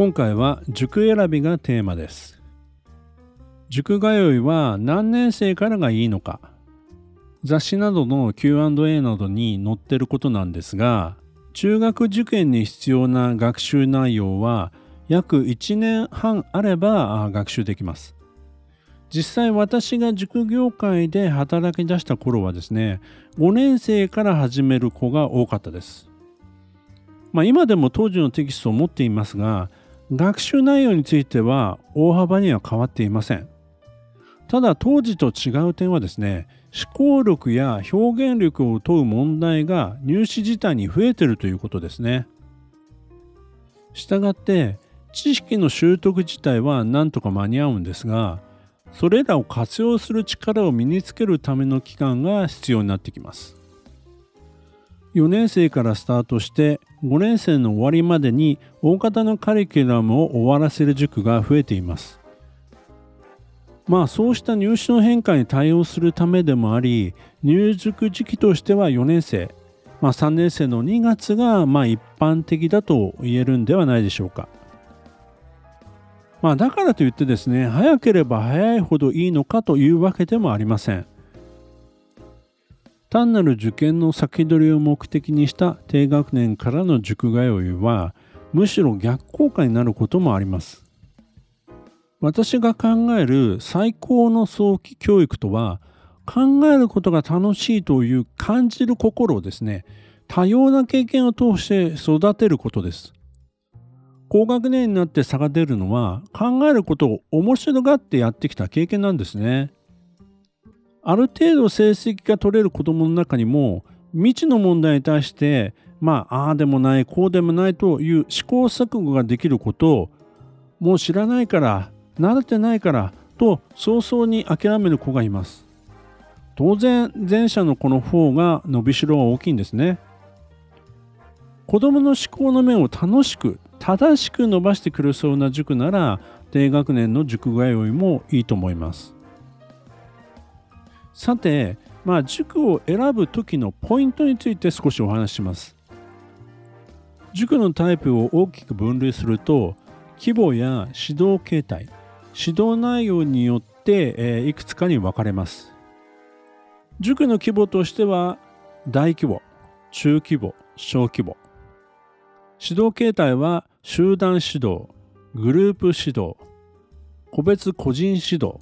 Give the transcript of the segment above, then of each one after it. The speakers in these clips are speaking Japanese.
今回は塾選びがテーマです。塾通いは何年生からがいいのか。雑誌などの Q&A などに載ってることなんですが中学受験に必要な学習内容は約1年半あれば学習できます。実際私が塾業界で働き出した頃はですね5年生から始める子が多かったです。まあ、今でも当時のテキストを持っていますが学習内容については大幅には変わっていません。ただ当時と違う点はですね、思考力や表現力を問う問題が入試自体に増えてるということですね。したがって知識の習得自体は何とか間に合うんですが、それらを活用する力を身につけるための期間が必要になってきます。4年生からスタートして5年生の終わりまでに大方のカリキュラムを終わらせる塾が増えています。まあそうした入試の変化に対応するためでもあり入塾時期としては4年生、まあ、3年生の2月がまあ一般的だと言えるんではないでしょうか。まあだからといってですね早ければ早いほどいいのかというわけでもありません。単なる受験の先取りを目的にした低学年からの塾通いはむしろ逆効果になることもあります。私が考える最高の早期教育とは考えることが楽しいという感じる心をですね多様な経験を通して育てることです。高学年になって差が出るのは考えることを面白がってやってきた経験なんですね。ある程度成績が取れる子供の中にも未知の問題に対してまあああでもないこうでもないという試行錯誤ができることをもう知らないから慣れてないからと早々に諦める子がいます。当然前者の子の方が伸びしろは大きいんですね。子供の思考の面を楽しく正しく伸ばしてくれそうな塾なら低学年の塾通いもいいと思います。さて、まあ、塾を選ぶ時のポイントについて少しお話しします。塾のタイプを大きく分類すると規模や指導形態指導内容によって、えー、いくつかに分かれます。塾の規模としては大規模中規模小規模。指導形態は集団指導グループ指導個別個人指導。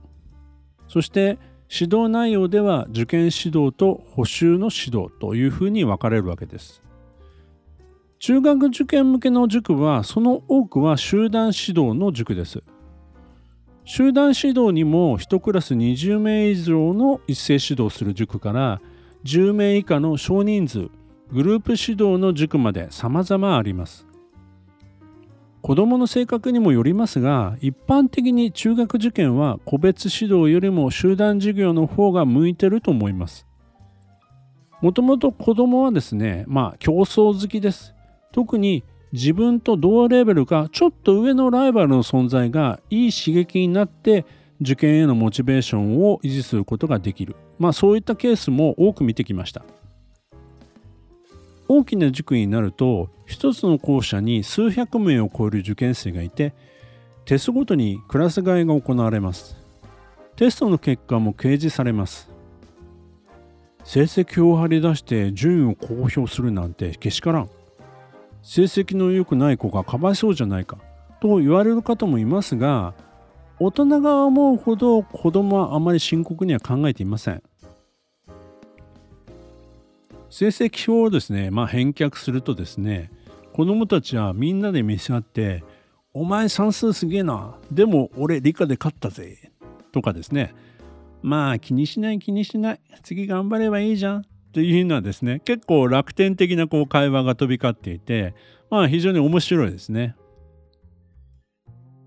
そして指導内容では受験指導と補習の指導というふうに分かれるわけです。中学受験向けの塾はその多くは集団指導の塾です。集団指導にも1クラス20名以上の一斉指導する塾から10名以下の少人数グループ指導の塾まで様々あります。子どもの性格にもよりますが一般的に中学受験は個別指導よりも集団授業の方が向いてると思います。もともと子どもはですねまあ競争好きです。特に自分と同レベルかちょっと上のライバルの存在がいい刺激になって受験へのモチベーションを維持することができる。まあそういったケースも多く見てきました。大きな塾になると一つの校舎に数百名を超える受験生がいてテストごとにクラス替えが行われます。テストの結果も掲示されます。成績を張り出して順位を公表するなんてけしからん。成績の良くない子がかわいそうじゃないかと言われる方もいますが大人が思うほど子供はあまり深刻には考えていません。成績表をですね、まあ、返却するとですね子供たちはみんなで召し上がって「お前算数すげえなでも俺理科で勝ったぜ」とかですねまあ気にしない気にしない次頑張ればいいじゃんというのはですね結構楽天的なこう会話が飛び交っていてまあ非常に面白いですね。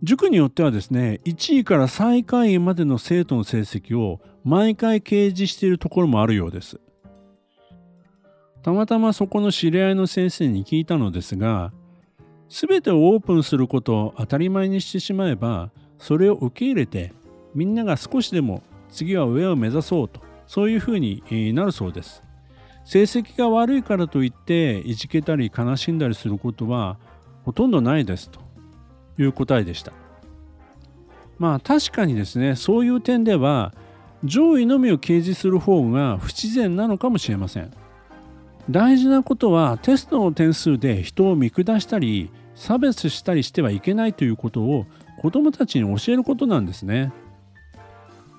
塾によってはですね、1位から最下位までの生徒の成績を毎回掲示しているところもあるようです。たまたまそこの知り合いの先生に聞いたのですが、すべてをオープンすることを当たり前にしてしまえば、それを受け入れて、みんなが少しでも次は上を目指そうと、そういうふうになるそうです。成績が悪いからといっていじけたり悲しんだりすることはほとんどないですという答えでした。まあ確かにですね、そういう点では上位のみを掲示する方が不自然なのかもしれません。大事なことはテストの点数で人を見下したり差別したりしてはいけないということを子どもたちに教えることなんですね。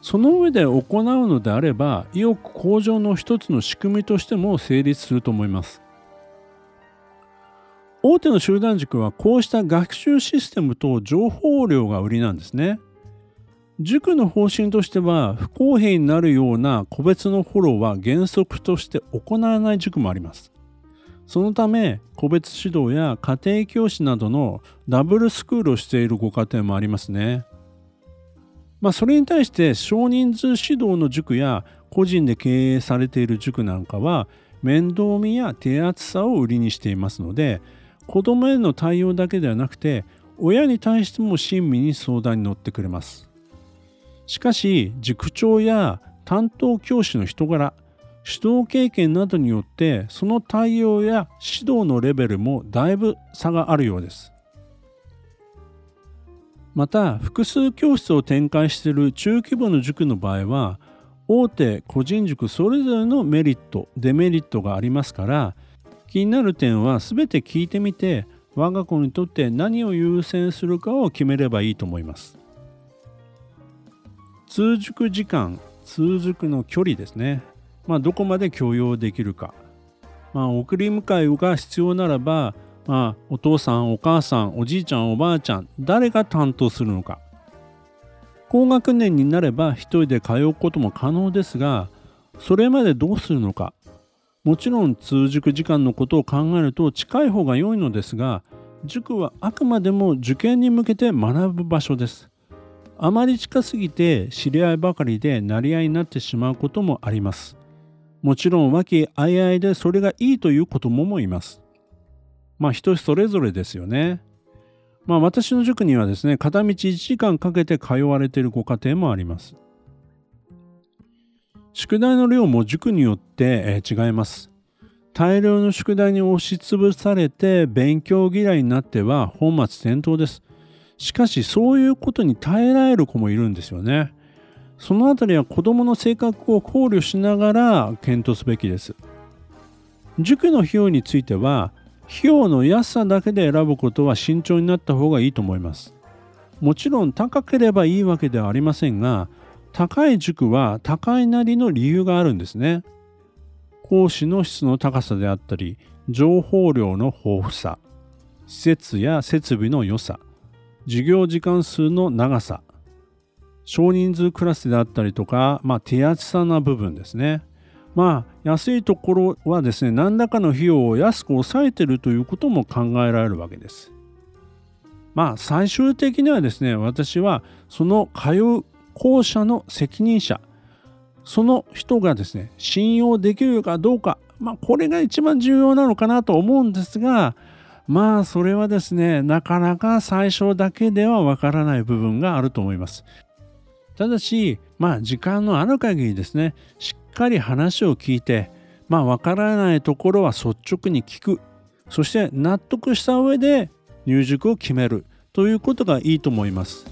その上で行うのであれば意欲向上の一つの仕組みとしても成立すると思います。大手の集団塾はこうした学習システムと情報量が売りなんですね。塾の方針としては不公平になるような個別のフォローは原則として行わない塾もあります。そのため個別指導や家庭教師などのダブルスクールをしているご家庭もありますね。まあ、それに対して少人数指導の塾や個人で経営されている塾なんかは面倒見や手厚さを売りにしていますので子どもへの対応だけではなくて親に対しても親身に相談に乗ってくれます。しかし塾長や担当教師の人柄指導経験などによってその対応や指導のレベルもだいぶ差があるようです。また複数教室を展開している中規模の塾の場合は大手個人塾それぞれのメリットデメリットがありますから気になる点は全て聞いてみて我が子にとって何を優先するかを決めればいいと思います。通塾時間、通塾の距離ですね。まあ、どこまで許容できるか。まあ、送り迎えが必要ならば、まあ、お父さん、お母さん、おじいちゃん、おばあちゃん、誰が担当するのか。高学年になれば一人で通うことも可能ですが、それまでどうするのか。もちろん通塾時間のことを考えると近い方が良いのですが、塾はあくまでも受験に向けて学ぶ場所です。あまり近すぎて知り合いばかりでなり合いになってしまうこともあります。もちろん和気あいあいでそれがいいという子供もいます。まあ人それぞれですよね。まあ私の塾にはですね、片道1時間かけて通われているご家庭もあります。宿題の量も塾によって違います。大量の宿題に押しつぶされて勉強嫌いになっては本末転倒です。しかしそういうことに耐えられる子もいるんですよね。そのあたりは子どもの性格を考慮しながら検討すべきです。塾の費用については費用の安さだけで選ぶことは慎重になった方がいいと思います。もちろん高ければいいわけではありませんが高い塾は高いなりの理由があるんですね。講師の質の高さであったり情報量の豊富さ施設や設備の良さ授業時間数の長さ、少人数クラスであったりとか、まあ、手厚さな部分ですね。まあ、安いところはですね、何らかの費用を安く抑えてるということも考えられるわけです。まあ、最終的にはですね、私はその通う校舎の責任者、その人がですね、信用できるかどうか、まあ、これが一番重要なのかなと思うんですが、まあそれはですねなかなか最初だけではわからない部分があると思います。ただしまあ時間のある限りですねしっかり話を聞いてまあわからないところは率直に聞く。そして納得した上で入塾を決めるということがいいと思います。